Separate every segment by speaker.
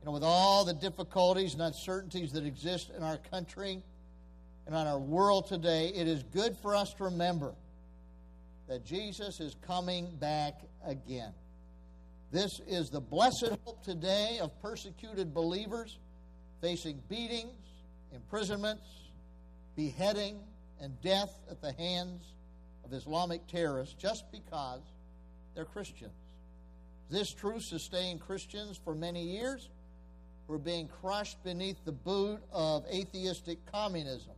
Speaker 1: You know, with all the difficulties and uncertainties that exist in our country and on our world today, it is good for us to remember that Jesus is coming back again. This is the blessed hope today of persecuted believers facing beatings, imprisonments, beheading, and death at the hands of Islamic terrorists just because they're Christians. This truth sustained Christians for many years were being crushed beneath the boot of atheistic communism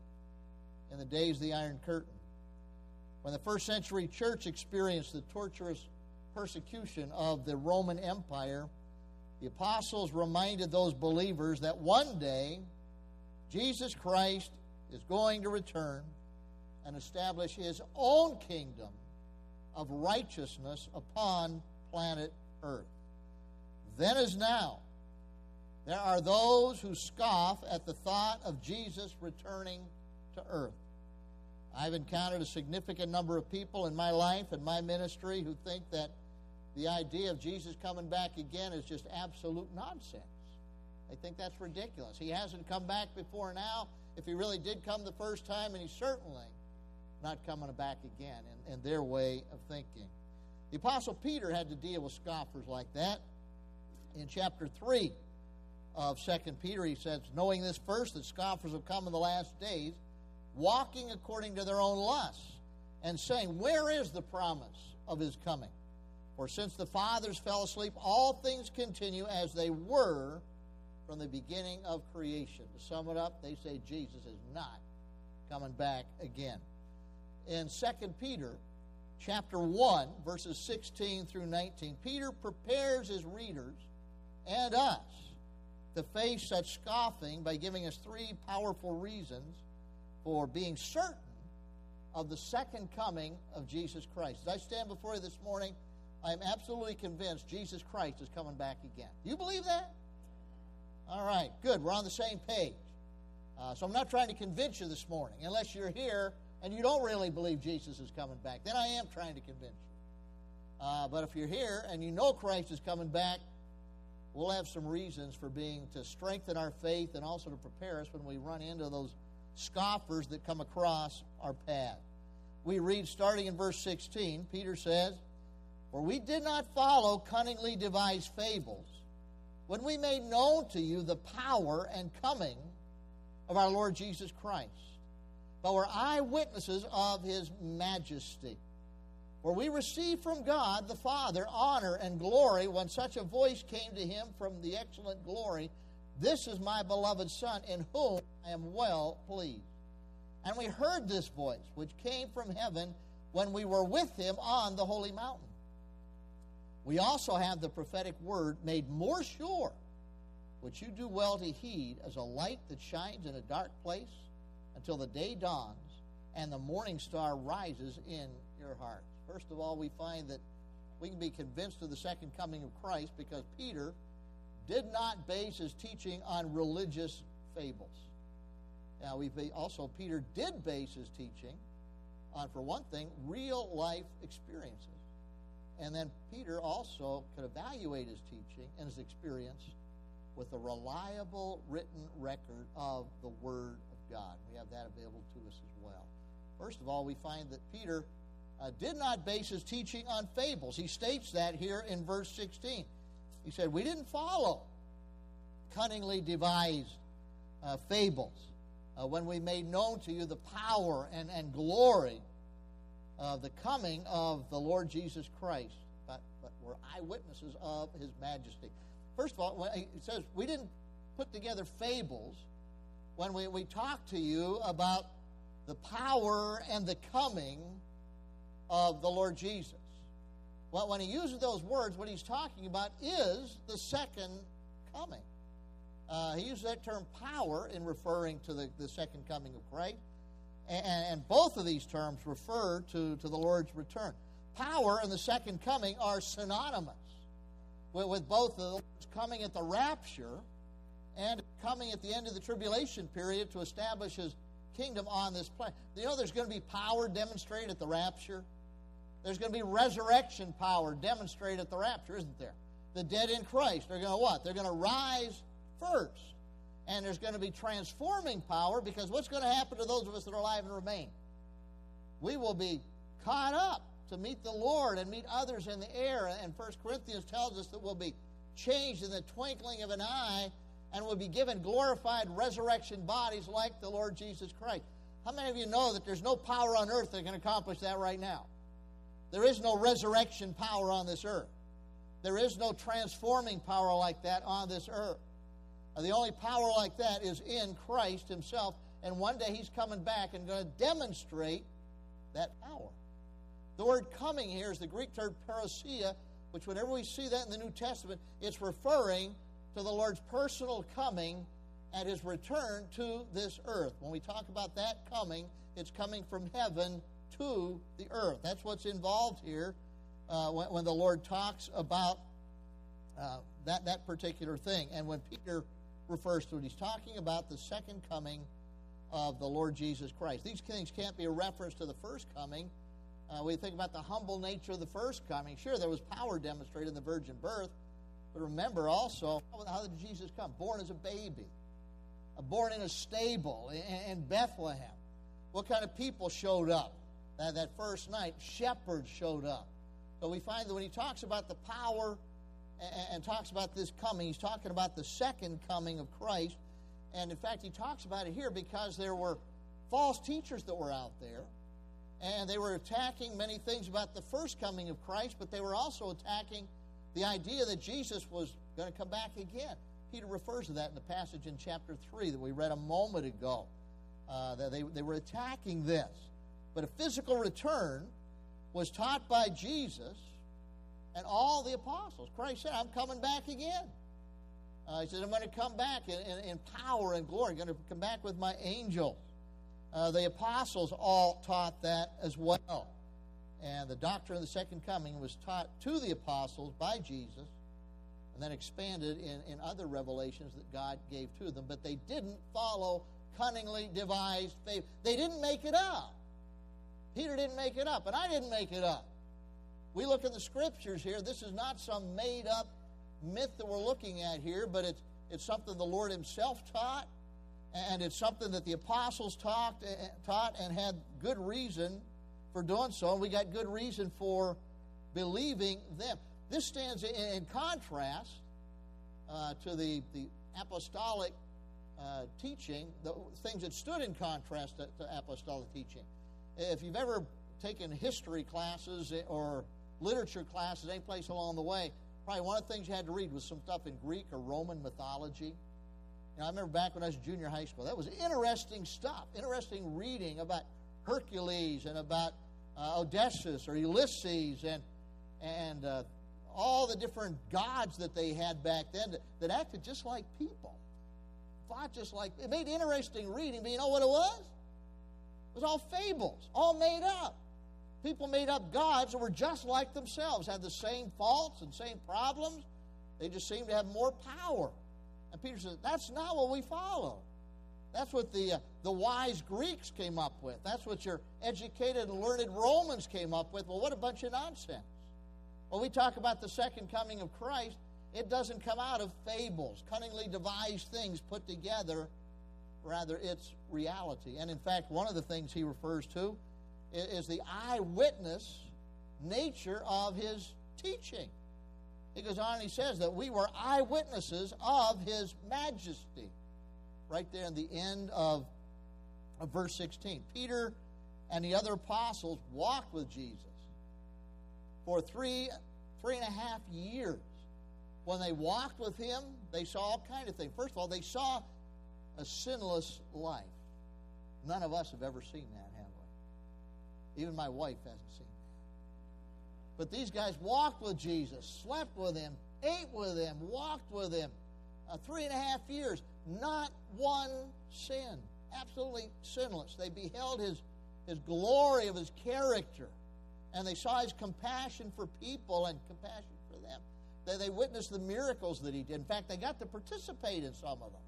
Speaker 1: in the days of the Iron Curtain. When the first century church experienced the torturous persecution of the Roman Empire, the apostles reminded those believers that one day Jesus Christ is going to return and establish his own kingdom of righteousness upon planet Earth. Then as now, there are those who scoff at the thought of Jesus returning to earth. I've encountered a significant number of people in my life and my ministry who think that the idea of Jesus coming back again is just absolute nonsense. They think that's ridiculous. He hasn't come back before now. If he really did come the first time, and he's certainly not coming back again in, in their way of thinking. The Apostle Peter had to deal with scoffers like that. In chapter 3 of 2 Peter, he says, Knowing this first, that scoffers have come in the last days, walking according to their own lusts, and saying, Where is the promise of his coming? For since the fathers fell asleep, all things continue as they were from the beginning of creation. To sum it up, they say Jesus is not coming back again. In 2 Peter chapter 1, verses 16 through 19, Peter prepares his readers and us to face such scoffing by giving us three powerful reasons for being certain of the second coming of Jesus Christ. As I stand before you this morning, I am absolutely convinced Jesus Christ is coming back again. Do you believe that? All right, good. We're on the same page. Uh, so I'm not trying to convince you this morning, unless you're here and you don't really believe Jesus is coming back. Then I am trying to convince you. Uh, but if you're here and you know Christ is coming back, we'll have some reasons for being to strengthen our faith and also to prepare us when we run into those scoffers that come across our path. We read starting in verse 16, Peter says, For we did not follow cunningly devised fables when we made known to you the power and coming of our Lord Jesus Christ, but were eyewitnesses of his majesty. For we received from God the Father honor and glory when such a voice came to him from the excellent glory This is my beloved Son, in whom I am well pleased. And we heard this voice, which came from heaven when we were with him on the holy mountain. We also have the prophetic word made more sure, which you do well to heed as a light that shines in a dark place until the day dawns and the morning star rises in your hearts. First of all, we find that we can be convinced of the second coming of Christ because Peter did not base his teaching on religious fables. Now, we also Peter did base his teaching on, for one thing, real life experiences. And then Peter also could evaluate his teaching and his experience with a reliable written record of the Word of God. We have that available to us as well. First of all, we find that Peter uh, did not base his teaching on fables. He states that here in verse 16. He said, We didn't follow cunningly devised uh, fables uh, when we made known to you the power and, and glory of the coming of the Lord Jesus Christ, but, but we're eyewitnesses of his majesty. First of all, he says we didn't put together fables when we, we talked to you about the power and the coming of the Lord Jesus. Well, when he uses those words, what he's talking about is the second coming. Uh, he uses that term power in referring to the, the second coming of Christ. And, and both of these terms refer to, to the Lord's return. Power and the second coming are synonymous with, with both the Lord's coming at the rapture and coming at the end of the tribulation period to establish his kingdom on this planet. You know, there's going to be power demonstrated at the rapture. There's going to be resurrection power demonstrated at the rapture, isn't there? The dead in Christ are going to what? They're going to rise first. And there's going to be transforming power because what's going to happen to those of us that are alive and remain? We will be caught up to meet the Lord and meet others in the air. And 1 Corinthians tells us that we'll be changed in the twinkling of an eye and will be given glorified resurrection bodies like the Lord Jesus Christ. How many of you know that there's no power on earth that can accomplish that right now? There is no resurrection power on this earth. There is no transforming power like that on this earth. The only power like that is in Christ Himself, and one day He's coming back and going to demonstrate that power. The word coming here is the Greek term parousia, which whenever we see that in the New Testament, it's referring to the Lord's personal coming at his return to this earth. When we talk about that coming, it's coming from heaven to the earth. That's what's involved here uh, when, when, the Lord talks about uh, that, that particular thing. And when Peter refers to it, he's talking about the second coming of the Lord Jesus Christ. These things can't be a reference to the first coming. Uh, we think about the humble nature of the first coming. Sure, there was power demonstrated in the virgin birth, but remember also, how did Jesus come? Born as a baby, uh, born in a stable in Bethlehem. What kind of people showed up that, that first night? Shepherds showed up. So we find that when he talks about the power and, and talks about this coming, he's talking about the second coming of Christ. And in fact, he talks about it here because there were false teachers that were out there. And they were attacking many things about the first coming of Christ, but they were also attacking the idea that Jesus was going to come back again. Peter refers to that in the passage in chapter 3 that we read a moment ago. Uh, that they, they were attacking this. But a physical return was taught by Jesus and all the apostles. Christ said, I'm coming back again. Uh, he said, I'm going to come back in, in, in power and glory. I'm going to come back with my angels. Uh, the apostles all taught that as well. And the doctrine of the second coming was taught to the apostles by Jesus and then expanded in, in other revelations that God gave to them. But they didn't follow cunningly devised faith. They didn't make it up. Peter didn't make it up, and I didn't make it up. We look in the scriptures here. This is not some made up myth that we're looking at here, but it's, it's something the Lord Himself taught, and it's something that the apostles talked, eh, taught and had good reason for doing so, and we got good reason for believing them. This stands in, in contrast uh, to the, the apostolic uh, teaching, the things that stood in contrast to, to apostolic teaching. If you've ever taken history classes or literature classes any place along the way, probably one of the things you had to read was some stuff in Greek or Roman mythology. You know, I remember back when I was junior high school, that was interesting stuff, interesting reading about Hercules and about uh, Odysseus or Ulysses and, and uh, all the different gods that they had back then that, that acted just like people. Fought just like, it made interesting reading, but you know what it was? It was all fables, all made up. People made up gods that were just like themselves, had the same faults and same problems. They just seemed to have more power. And Peter said, that's not what we follow. That's what the, uh, the wise Greeks came up with. That's what your educated and learned Romans came up with. Well, what a bunch of nonsense. When we talk about the second coming of Christ, it doesn't come out of fables, cunningly devised things put together. Rather, it's reality. And in fact, one of the things he refers to is the eyewitness nature of his teaching. He goes on and he says that we were eyewitnesses of his majesty right there in the end of, of verse 16. Peter and the other apostles walked with Jesus for three, three and a half years. When they walked with him, they saw all kind of things. First of all, they saw a sinless life. None of us have ever seen that, have we? Even my wife hasn't seen that. But these guys walked with Jesus, slept with him, ate with him, walked with him uh, three and a half years. Not one sin. Absolutely sinless. They beheld his, his glory of his character. And they saw his compassion for people and compassion for them. They, they witnessed the miracles that he did. In fact, they got to participate in some of them.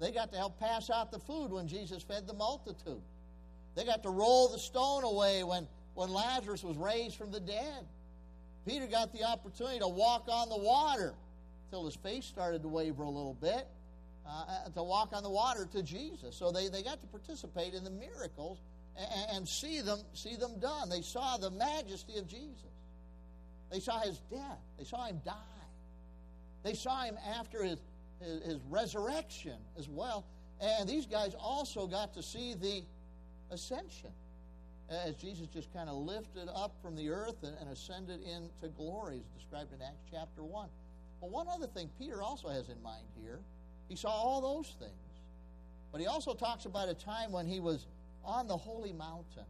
Speaker 1: They got to help pass out the food when Jesus fed the multitude. They got to roll the stone away when, when Lazarus was raised from the dead. Peter got the opportunity to walk on the water till his face started to waver a little bit, uh, to walk on the water to Jesus. So they, they got to participate in the miracles and, and see them see them done. They saw the majesty of Jesus. They saw his death. They saw him die. They saw him after his, his, his resurrection as well. And these guys also got to see the ascension as Jesus just kind of lifted up from the earth and, and ascended into glory, as described in Acts chapter 1. But one other thing Peter also has in mind here he saw all those things. But he also talks about a time when he was on the holy mountain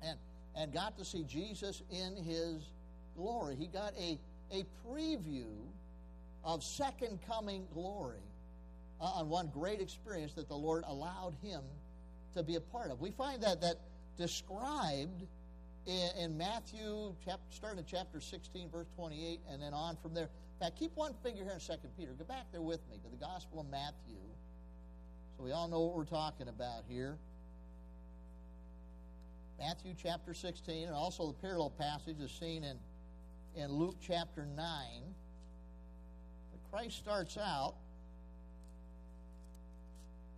Speaker 1: and, and got to see Jesus in his glory. He got a, a preview of second coming glory uh, on one great experience that the Lord allowed him to be a part of. We find that that described in, in Matthew, chapter, starting in chapter 16, verse 28, and then on from there. In fact, keep one finger here in Second Peter. Go back there with me to the Gospel of Matthew, so we all know what we're talking about here. Matthew chapter 16, and also the parallel passage is seen in, in Luke chapter 9. Christ starts out,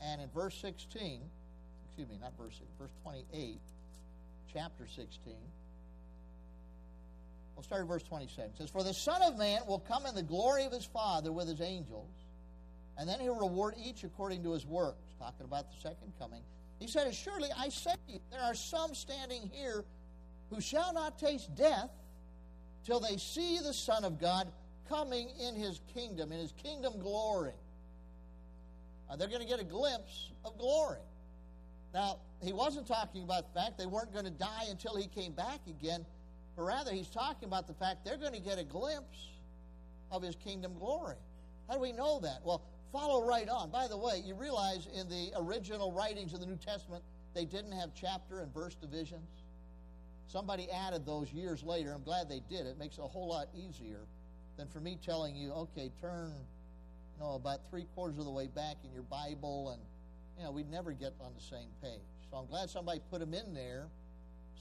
Speaker 1: and in verse 16, excuse me, not verse 6, verse 28, chapter 16. We'll start at verse 27. It says, For the Son of Man will come in the glory of his Father with his angels, and then he'll reward each according to his works. Talking about the second coming. He said, Surely I say to you, there are some standing here who shall not taste death till they see the Son of God coming in his kingdom, in his kingdom glory. Uh, they're going to get a glimpse of glory. Now, he wasn't talking about the fact they weren't going to die until he came back again, but rather he's talking about the fact they're going to get a glimpse of his kingdom glory. How do we know that? Well, follow right on. By the way, you realize in the original writings of the New Testament, they didn't have chapter and verse divisions. Somebody added those years later. I'm glad they did. It makes it a whole lot easier than for me telling you, okay, turn, you know, about three quarters of the way back in your Bible, and you know, we'd never get on the same page. So I'm glad somebody put them in there.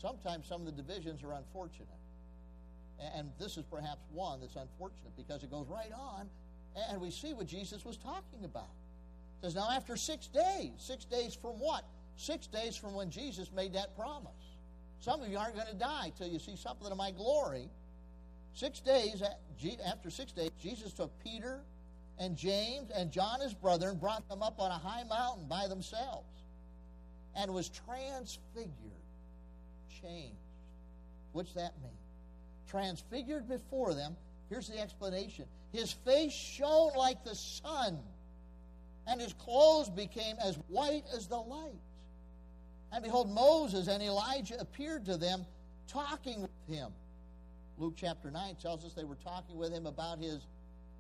Speaker 1: Sometimes some of the divisions are unfortunate. And this is perhaps one that's unfortunate because it goes right on and we see what Jesus was talking about. It says, Now after six days, six days from what? Six days from when Jesus made that promise. Some of you aren't going to die till you see something of my glory. Six days, after six days, Jesus took Peter and James and John, his brother, and brought them up on a high mountain by themselves and was transfigured, changed. What's that mean? Transfigured before them. Here's the explanation His face shone like the sun, and his clothes became as white as the light. And behold, Moses and Elijah appeared to them, talking with him. Luke chapter 9 tells us they were talking with him about his,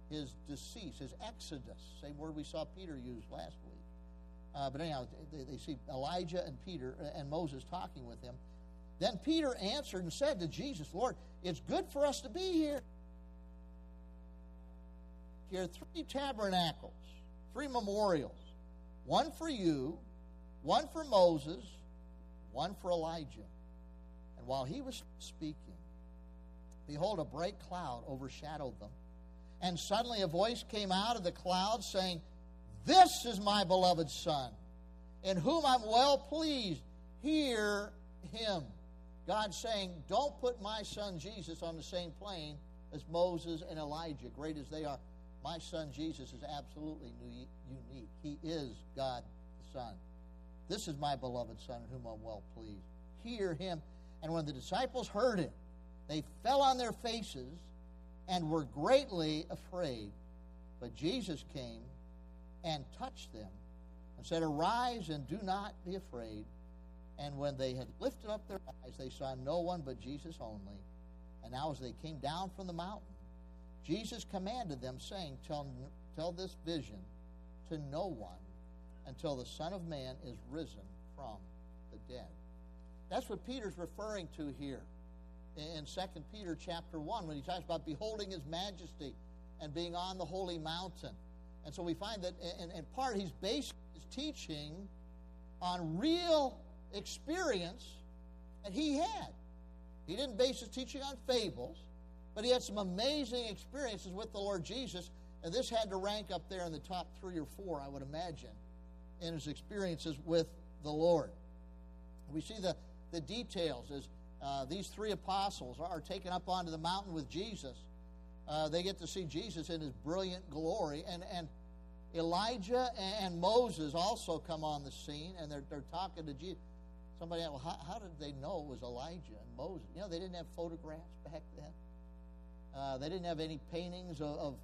Speaker 1: his decease, his exodus, same word we saw Peter use last week. Uh, but anyhow, they, they see Elijah and Peter uh, and Moses talking with him. Then Peter answered and said to Jesus, Lord, it's good for us to be here. Here are three tabernacles, three memorials one for you, one for Moses, one for Elijah. And while he was speaking, behold, a bright cloud overshadowed them. And suddenly a voice came out of the cloud saying, this is my beloved Son, in whom I'm well pleased. Hear him. God saying, Don't put my son Jesus on the same plane as Moses and Elijah, great as they are. My son Jesus is absolutely unique. He is God the Son. This is my beloved Son, in whom I'm well pleased. Hear him. And when the disciples heard it, they fell on their faces and were greatly afraid. But Jesus came and touched them and said, Arise and do not be afraid. And when they had lifted up their eyes, they saw no one but Jesus only. And now, as they came down from the mountain, Jesus commanded them, saying, Tell, tell this vision to no one until the Son of Man is risen from the dead. That's what Peter's referring to here in 2 Peter chapter 1 when he talks about beholding his majesty and being on the holy mountain. And so we find that in, in part he's based his teaching on real experience that he had. He didn't base his teaching on fables. But he had some amazing experiences with the Lord Jesus, and this had to rank up there in the top three or four, I would imagine, in his experiences with the Lord. We see the, the details as uh, these three apostles are taken up onto the mountain with Jesus. Uh, they get to see Jesus in his brilliant glory, and, and Elijah and Moses also come on the scene, and they're, they're talking to Jesus. Somebody asked, well, how, how, did they know it was Elijah and Moses? You know, they didn't have photographs back then. Uh, they didn't have any paintings of, of,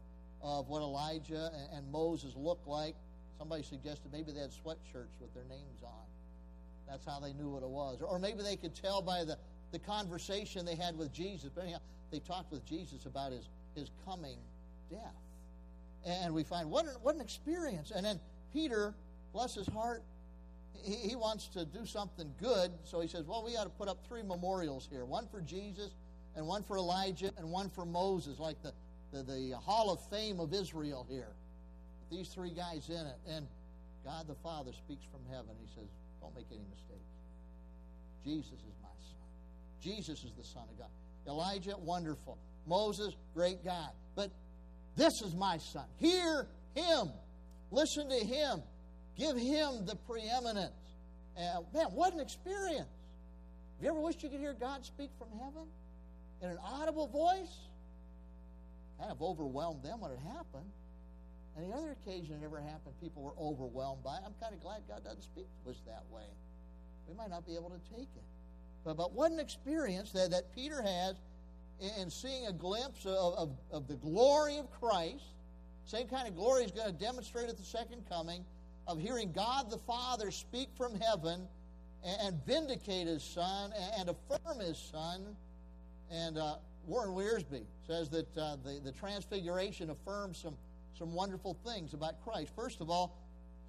Speaker 1: of what Elijah and, and, Moses looked like. Somebody suggested maybe they had sweatshirts with their names on. That's how they knew what it was. Or, or maybe they could tell by the, the conversation they had with Jesus. But anyhow, they talked with Jesus about his, his coming death. And we find what an, what an experience. And then Peter, bless his heart, he, he wants to do something good. So he says, Well, we ought to put up three memorials here one for Jesus, and one for Elijah, and one for Moses, like the, the, the Hall of Fame of Israel here. With These three guys in it. And God the Father speaks from heaven. He says, Don't make any mistakes. Jesus is. Jesus is the Son of God. Elijah, wonderful. Moses, great God. But this is my son. Hear him. Listen to him. Give him the preeminence. Man, what an experience. Have you ever wished you could hear God speak from heaven in an audible voice? Kind of overwhelmed them when it happened. And the other occasion it ever happened, people were overwhelmed by it. I'm kind of glad God doesn't speak to us that way. We might not be able to take it. But, but what an experience that, that Peter has and seeing a glimpse of, of, of the glory of Christ, same kind of glory he's going to demonstrate at the second coming, of hearing God the Father speak from heaven and, and vindicate his Son and, and, affirm his Son. And uh, Warren Wiersbe says that uh, the, the Transfiguration affirms some, some wonderful things about Christ. First of all,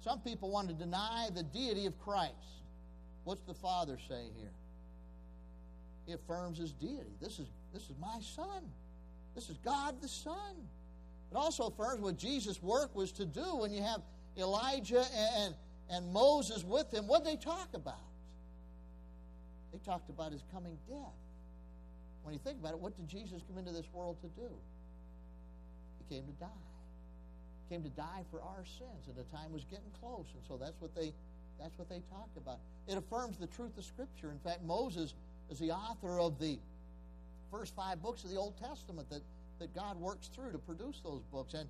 Speaker 1: some people want to deny the deity of Christ. What's the Father say here? He affirms his deity. This is this is my son. This is God the Son. It also affirms what Jesus' work was to do when you have Elijah and, and Moses with him. What did they talk about? They talked about his coming death. When you think about it, what did Jesus come into this world to do? He came to die. He came to die for our sins, and the time was getting close, and so that's what they that's what they talked about. It affirms the truth of Scripture. In fact, Moses is the author of the first five books of the Old Testament that, that God works through to produce those books. And,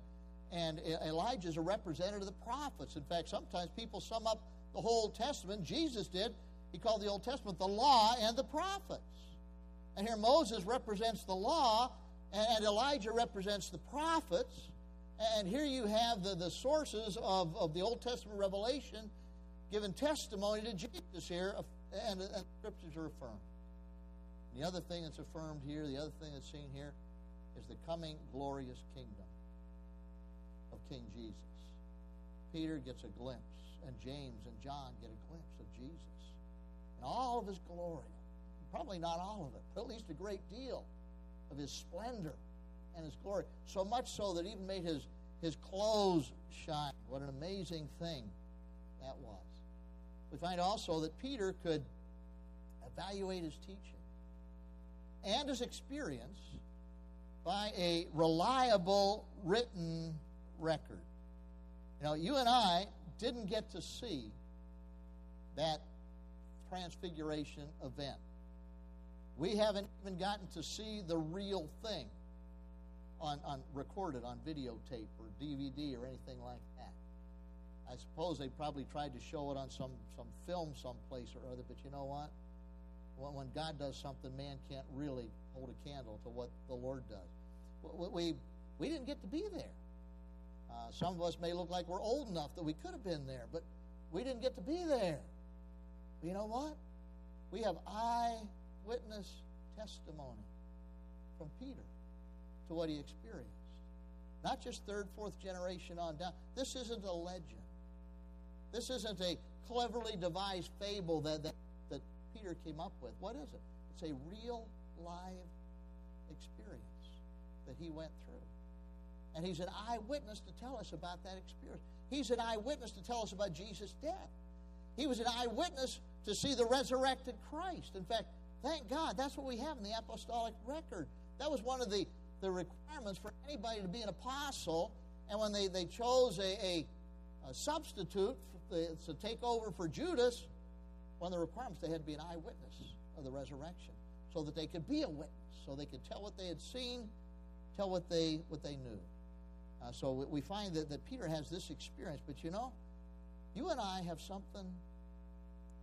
Speaker 1: and Elijah is a representative of the prophets. In fact, sometimes people sum up the whole Old Testament. Jesus did. He called the Old Testament the law and the prophets. And here Moses represents the law, and Elijah represents the prophets. And here you have the, the sources of, of the Old Testament revelation giving testimony to Jesus here, and, and scriptures are affirmed. The other thing that's affirmed here, the other thing that's seen here, is the coming glorious kingdom of King Jesus. Peter gets a glimpse, and James and John get a glimpse of Jesus and all of his glory. Probably not all of it, but at least a great deal of his splendor and his glory. So much so that even made his, his clothes shine. What an amazing thing that was. We find also that Peter could evaluate his teaching and his experience by a reliable written record. Know, you and I didn't get to see that transfiguration event. We haven't even gotten to see the real thing on, on recorded on videotape or DVD or anything like that. I suppose they probably tried to show it on some, some film someplace or other, but you know what? When, God does something, man can't really hold a candle to what the Lord does. We, we didn't get to be there. Uh, some of us may look like we're old enough that we could have been there, but we didn't get to be there. But you know what? We have eyewitness testimony from Peter to what he experienced. Not just third, fourth generation on down. This isn't a legend. This isn't a cleverly devised fable that, that Peter came up with. What is it? It's a real, live experience that he went through. And he's an eyewitness to tell us about that experience. He's an eyewitness to tell us about Jesus' death. He was an eyewitness to see the resurrected Christ. In fact, thank God, that's what we have in the apostolic record. That was one of the the requirements for anybody to be an apostle. And when they, they chose a, a, a substitute to take over for Judas, one of the requirements they had to be an eyewitness of the resurrection so that they could be a witness, so they could tell what they had seen, tell what they, what they knew. Uh, so we find that, that Peter has this experience. But you know, you and I have something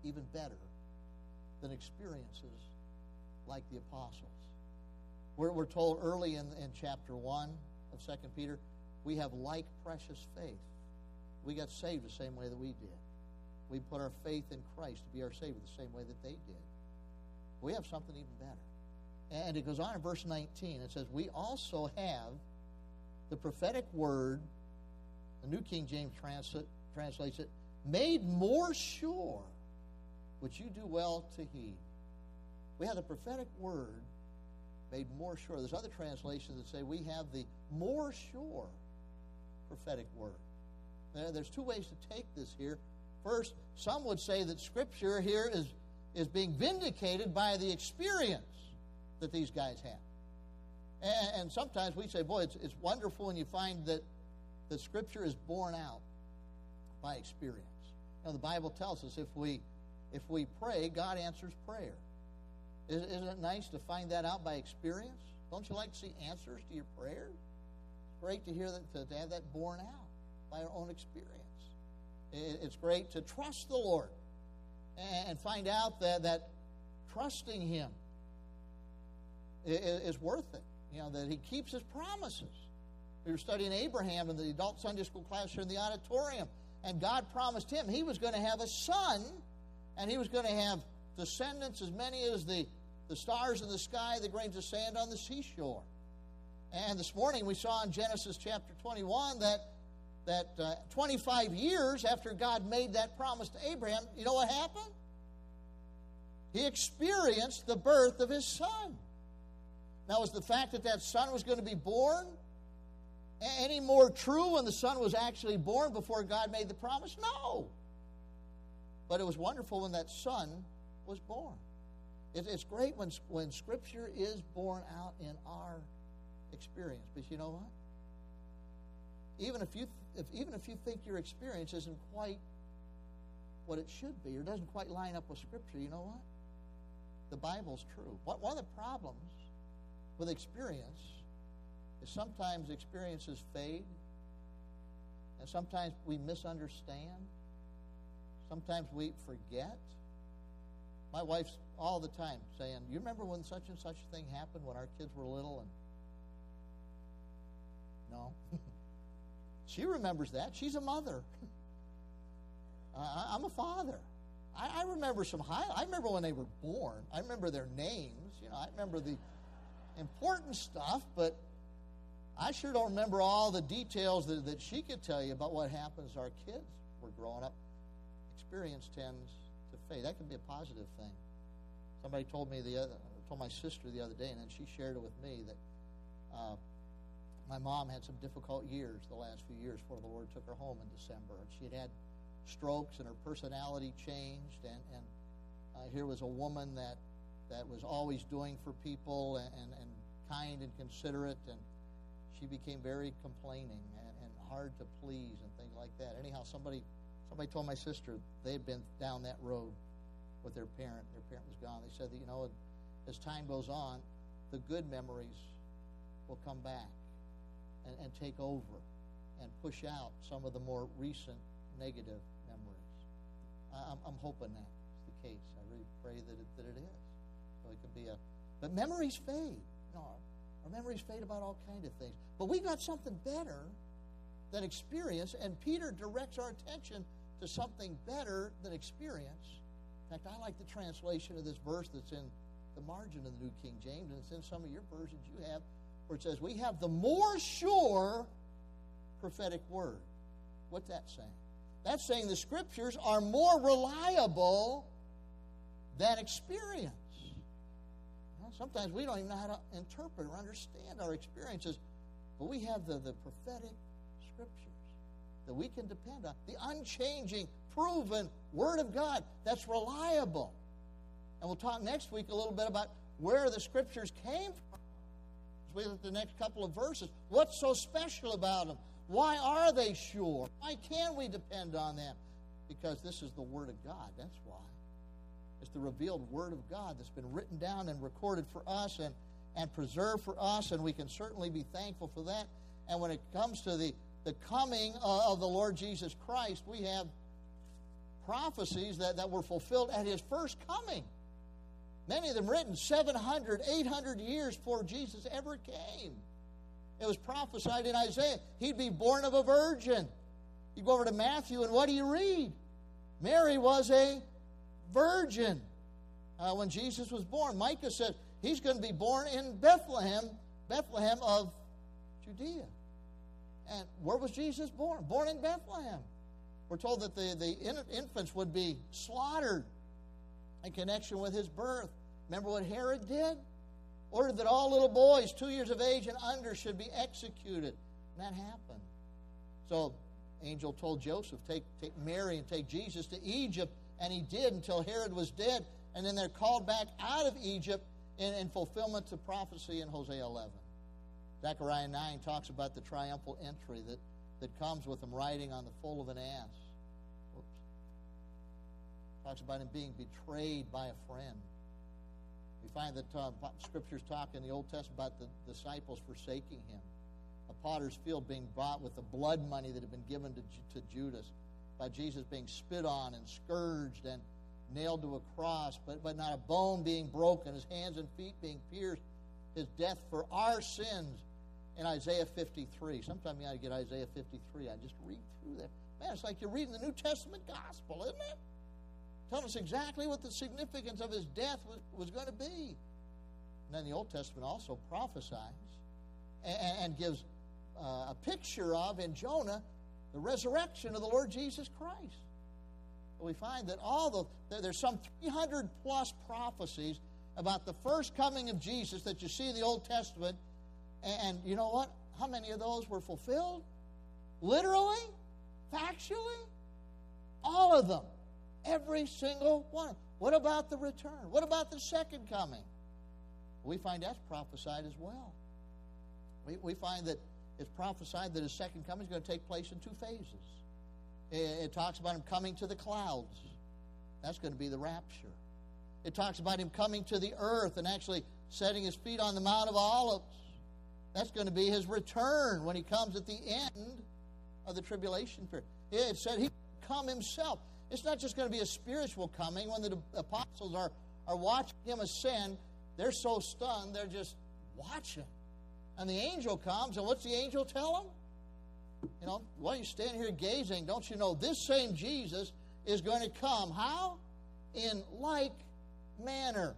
Speaker 1: even better than experiences like the apostles. We're, we're told early in, in chapter 1 of 2 Peter, we have like precious faith. We got saved the same way that we did. We put our faith in Christ to be our Savior the same way that they did. We have something even better. And it goes on in verse 19. It says, We also have the prophetic word, the New King James translates it, made more sure, which you do well to heed. We have the prophetic word made more sure. There's other translations that say we have the more sure prophetic word. There's two ways to take this here. First, some would say that Scripture here is, is being vindicated by the experience that these guys have. And, and sometimes we say, boy, it's, it's wonderful when you find that the Scripture is borne out by experience. Now, the Bible tells us if we, if we pray, God answers prayer. Isn't it nice to find that out by experience? Don't you like to see answers to your prayers? It's great to hear that, to have that borne out by our own experience. It's great to trust the Lord and find out that, that trusting Him is worth it. You know, that He keeps His promises. We were studying Abraham in the adult Sunday school class here in the auditorium, and God promised him he was going to have a son, and he was going to have descendants as many as the, the stars in the sky, the grains of sand on the seashore. And this morning we saw in Genesis chapter 21 that that uh, 25 years after God made that promise to Abraham, you know what happened? He experienced the birth of his son. Now, was the fact that that son was going to be born any more true when the son was actually born before God made the promise? No. But it was wonderful when that son was born. It, it's great when, when Scripture is born out in our experience. But you know what? Even if you if, even if you think your experience isn't quite what it should be or doesn't quite line up with Scripture, you know what? The Bible's true. One of the problems with experience is sometimes experiences fade, and sometimes we misunderstand, sometimes we forget. My wife's all the time saying, You remember when such and such a thing happened when our kids were little? And no. She remembers that. She's a mother. I'm a father. I, I remember some high. I remember when they were born. I remember their names. You know, I remember the important stuff, but I sure don't remember all the details that, that she could tell you about what happens our kids were growing up. Experience tends to fade. That can be a positive thing. Somebody told me the other, told my sister the other day, and then she shared it with me that uh, my mom had some difficult years the last few years before the Lord took her home in December. And she had had strokes and her personality changed. And, and uh, here was a woman that, that was always doing for people and, and, and kind and considerate. And she became very complaining and, and hard to please and things like that. Anyhow, somebody, somebody told my sister they had been down that road with their parent. Their parent was gone. They said that, you know, as time goes on, the good memories will come back and, and take over and push out some of the more recent negative memories. I'm, I'm hoping that's the case. I really pray that it, that it is. So it can be a. But memories fade. No, our memories fade about all kind of things. But we got something better than experience, and Peter directs our attention to something better than experience. In fact, I like the translation of this verse that's in the margin of the New King James, and it's in some of your versions you have where it says, We have the more sure prophetic word. What's that saying? That's saying the scriptures are more reliable than experience. Well, sometimes we don't even know how to interpret or understand our experiences, but we have the, the prophetic scriptures that we can depend on. The unchanging, proven Word of God that's reliable. And we'll talk next week a little bit about where the scriptures came from look at the next couple of verses. What's so special about them? Why are they sure? Why can we depend on them? Because this is the Word of God. That's why. It's the revealed Word of God that's been written down and recorded for us and, and preserved for us, and we can certainly be thankful for that. And when it comes to the, the coming of the Lord Jesus Christ, we have prophecies that, that were fulfilled at his first coming. Many of them written 700, 800 years before Jesus ever came. It was prophesied in Isaiah. He'd be born of a virgin. You go over to Matthew, and what do you read? Mary was a virgin uh, when Jesus was born. Micah said he's going to be born in Bethlehem, Bethlehem of Judea. And where was Jesus born? Born in Bethlehem. We're told that the, the infants would be slaughtered in connection with his birth. Remember what Herod did? Ordered that all little boys, two years of age and under, should be executed. And that happened. So, angel told Joseph, take, take Mary and take Jesus to Egypt. And he did until Herod was dead. And then they're called back out of Egypt in, in fulfillment to prophecy in Hosea 11. Zechariah 9 talks about the triumphal entry that, that comes with him riding on the foal of an ass. Talks about him being betrayed by a friend. We find that uh, scriptures talk in the Old Testament about the disciples forsaking him. A potter's field being bought with the blood money that had been given to, to Judas. By Jesus being spit on and scourged and nailed to a cross, but, but not a bone being broken, his hands and feet being pierced, his death for our sins in Isaiah 53. Sometimes you got to get Isaiah 53. I just read through that. Man, it's like you're reading the New Testament gospel, isn't it? Telling us exactly what the significance of his death was, was going to be. And then the Old Testament also prophesies and, and gives uh, a picture of, in Jonah, the resurrection of the Lord Jesus Christ. we find that all the, there's some 300 plus prophecies about the first coming of Jesus that you see in the Old Testament. And you know what? How many of those were fulfilled? Literally? Factually? All of them. Every single one. What about the return? What about the second coming? We find that's prophesied as well. We, we find that it's prophesied that his second coming is going to take place in two phases. It, it talks about him coming to the clouds. That's going to be the rapture. It talks about him coming to the earth and actually setting his feet on the Mount of Olives. That's going to be his return when he comes at the end of the tribulation period. It said he come himself. It's not just going to be a spiritual coming. When the apostles are, are watching him ascend, they're so stunned, they're just watching. And the angel comes, and what's the angel tell them? You know, while you standing here gazing, don't you know this same Jesus is going to come? How? In like manner.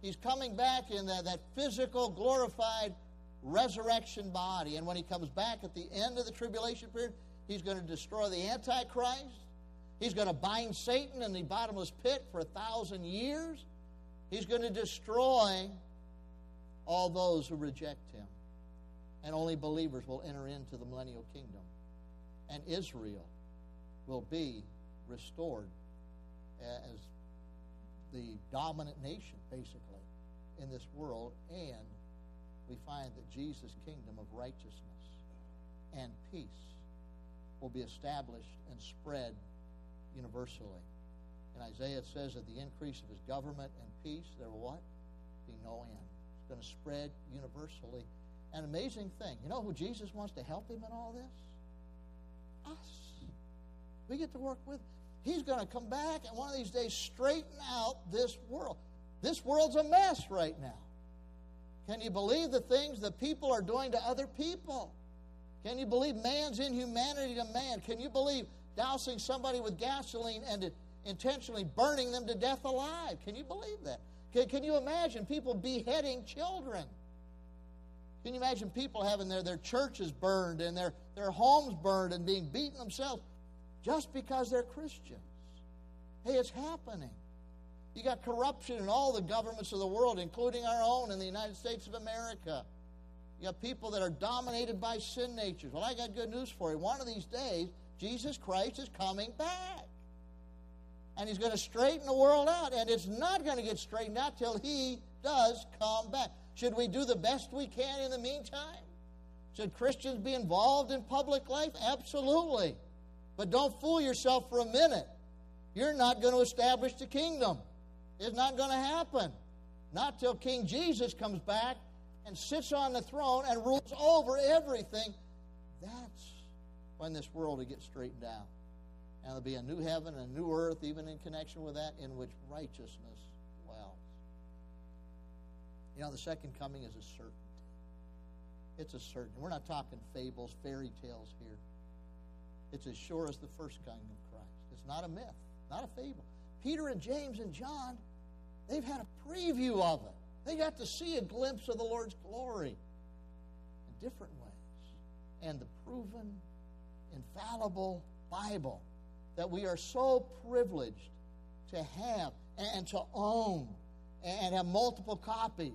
Speaker 1: He's coming back in that, that physical, glorified resurrection body. And when he comes back at the end of the tribulation period, he's going to destroy the Antichrist. He's going to bind Satan in the bottomless pit for a thousand years. He's going to destroy all those who reject him. And only believers will enter into the millennial kingdom. And Israel will be restored as the dominant nation, basically, in this world. And we find that Jesus' kingdom of righteousness and peace will be established and spread universally. And Isaiah says that the increase of his government and peace, there will what? Be no end. It's going to spread universally. An amazing thing. You know who Jesus wants to help him in all this? Us. We get to work with. He's going to come back and one of these days straighten out this world. This world's a mess right now. Can you believe the things that people are doing to other people? Can you believe man's inhumanity to man? Can you believe dousing somebody with gasoline and intentionally burning them to death alive. Can you believe that? Can, can you imagine people beheading children? Can you imagine people having their, their churches burned and their, their homes burned and being beaten themselves just because they're Christians? Hey, it's happening. You got corruption in all the governments of the world, including our own in the United States of America. You got people that are dominated by sin natures. Well, I got good news for you. One of these days, Jesus Christ is coming back. And he's going to straighten the world out. And it's not going to get straightened out till he does come back. Should we do the best we can in the meantime? Should Christians be involved in public life? Absolutely. But don't fool yourself for a minute. You're not going to establish the kingdom. It's not going to happen. Not till King Jesus comes back and sits on the throne and rules over everything. That's when this world will get straightened out. And there'll be a new heaven and a new earth, even in connection with that, in which righteousness dwells. You know, the second coming is a certainty. It's a certainty. We're not talking fables, fairy tales here. It's as sure as the first coming of Christ. It's not a myth, not a fable. Peter and James and John, they've had a preview of it. They got to see a glimpse of the Lord's glory in different ways. And the proven, infallible Bible that we are so privileged to have and to own and have multiple copies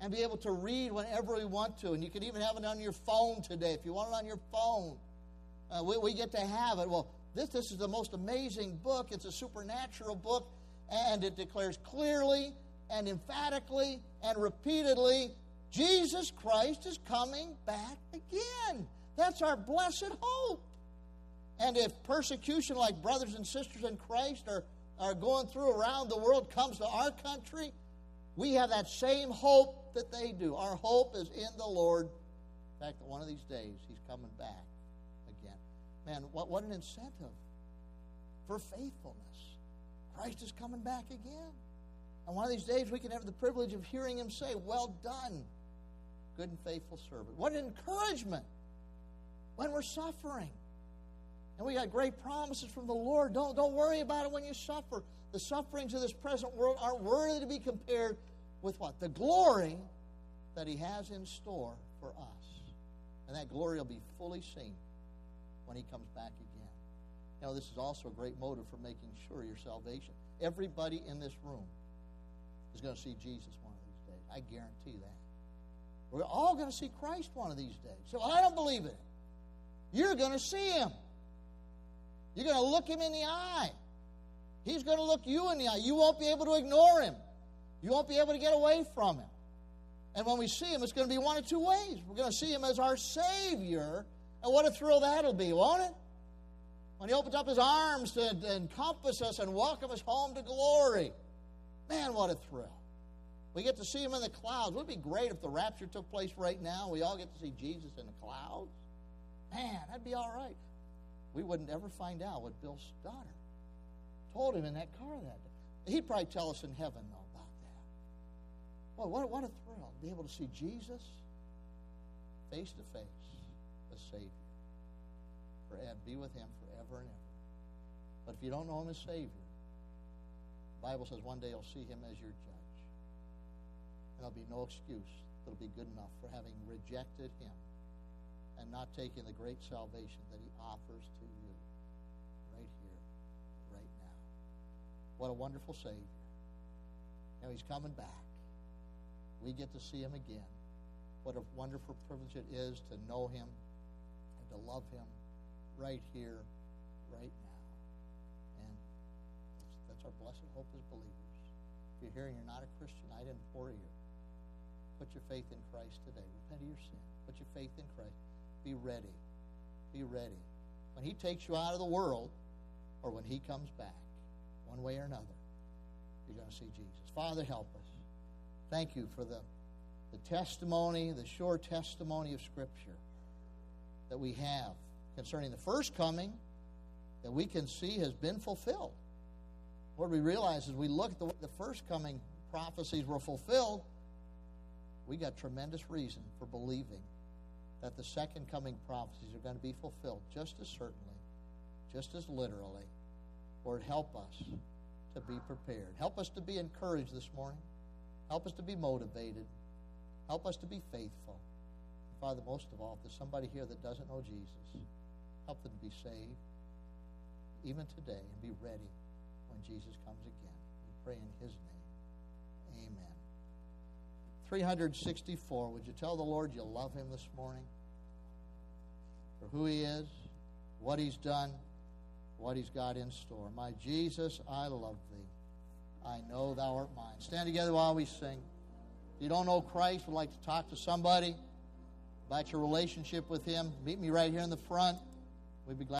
Speaker 1: and be able to read whenever we want to. And you can even have it on your phone today if you want it on your phone. Uh, we, we, get to have it. Well, this, this is the most amazing book. It's a supernatural book, and it declares clearly and emphatically and repeatedly Jesus Christ is coming back again. That's our blessed hope. And if persecution, like brothers and sisters in Christ are, are going through around the world, comes to our country, we have that same hope that they do. Our hope is in the Lord. In fact, one of these days, He's coming back again. Man, what, what an incentive for faithfulness. Christ is coming back again. And one of these days, we can have the privilege of hearing Him say, Well done, good and faithful servant. What an encouragement when we're suffering. And we got great promises from the Lord. Don't, don't worry about it when you suffer. The sufferings of this present world aren't worthy to be compared with what? The glory that He has in store for us. And that glory will be fully seen when He comes back again. You know, this is also a great motive for making sure your salvation. Everybody in this room is going to see Jesus one of these days. I guarantee that. We're all going to see Christ one of these days. So I don't believe it. You're going to see Him. You're going to look him in the eye. He's going to look you in the eye. You won't be able to ignore him. You won't be able to get away from him. And when we see him, it's going to be one of two ways. We're going to see him as our Savior, and what a thrill that'll be, won't it? When he opens up his arms to, to encompass us and welcome us home to glory. Man, what a thrill. We get to see him in the clouds. Wouldn't it be great if the rapture took place right now? We all get to see Jesus in the clouds. Man, that'd be all right we wouldn't ever find out what Bill Stoddard told him in that car that day. He'd probably tell us in heaven, though, about that. Boy, what, what a thrill to be able to see Jesus face to face, the Savior, and be with Him forever and ever. But if you don't know Him as Savior, the Bible says one day you'll see Him as your judge. And there'll be no excuse that'll be good enough for having rejected Him and not taking the great salvation that he offers to you right here, right now. What a wonderful Savior. Now he's coming back. We get to see him again. What a wonderful privilege it is to know him and to love him right here, right now. And that's, our blessed hope as believers. If you're here and you're not a Christian, I'd implore you, put your faith in Christ today. Repent of your sin. Put your faith in Christ. Be ready. Be ready. When He takes you out of the world, or when He comes back, one way or another, you're going to see Jesus. Father, help us. Thank you for the, the testimony, the sure testimony of Scripture that we have concerning the first coming that we can see has been fulfilled. What we realize as we look at the the first coming prophecies were fulfilled, we got tremendous reason for believing that the second coming prophecies are going to be fulfilled just as certainly, just as literally. Lord, help us to be prepared. Help us to be encouraged this morning. Help us to be motivated. Help us to be faithful. Father, most of all, if there's somebody here that doesn't know Jesus, help them to be saved even today and be ready when Jesus comes again. We pray in his name. Amen. 364. Would you tell the Lord you love him this morning? For who he is, what he's done, what he's got in store. My Jesus, I love thee. I know thou art mine. Stand together while we sing. If you don't know Christ, would like to talk to somebody about your relationship with Him, meet me right here in the front. We'd be glad.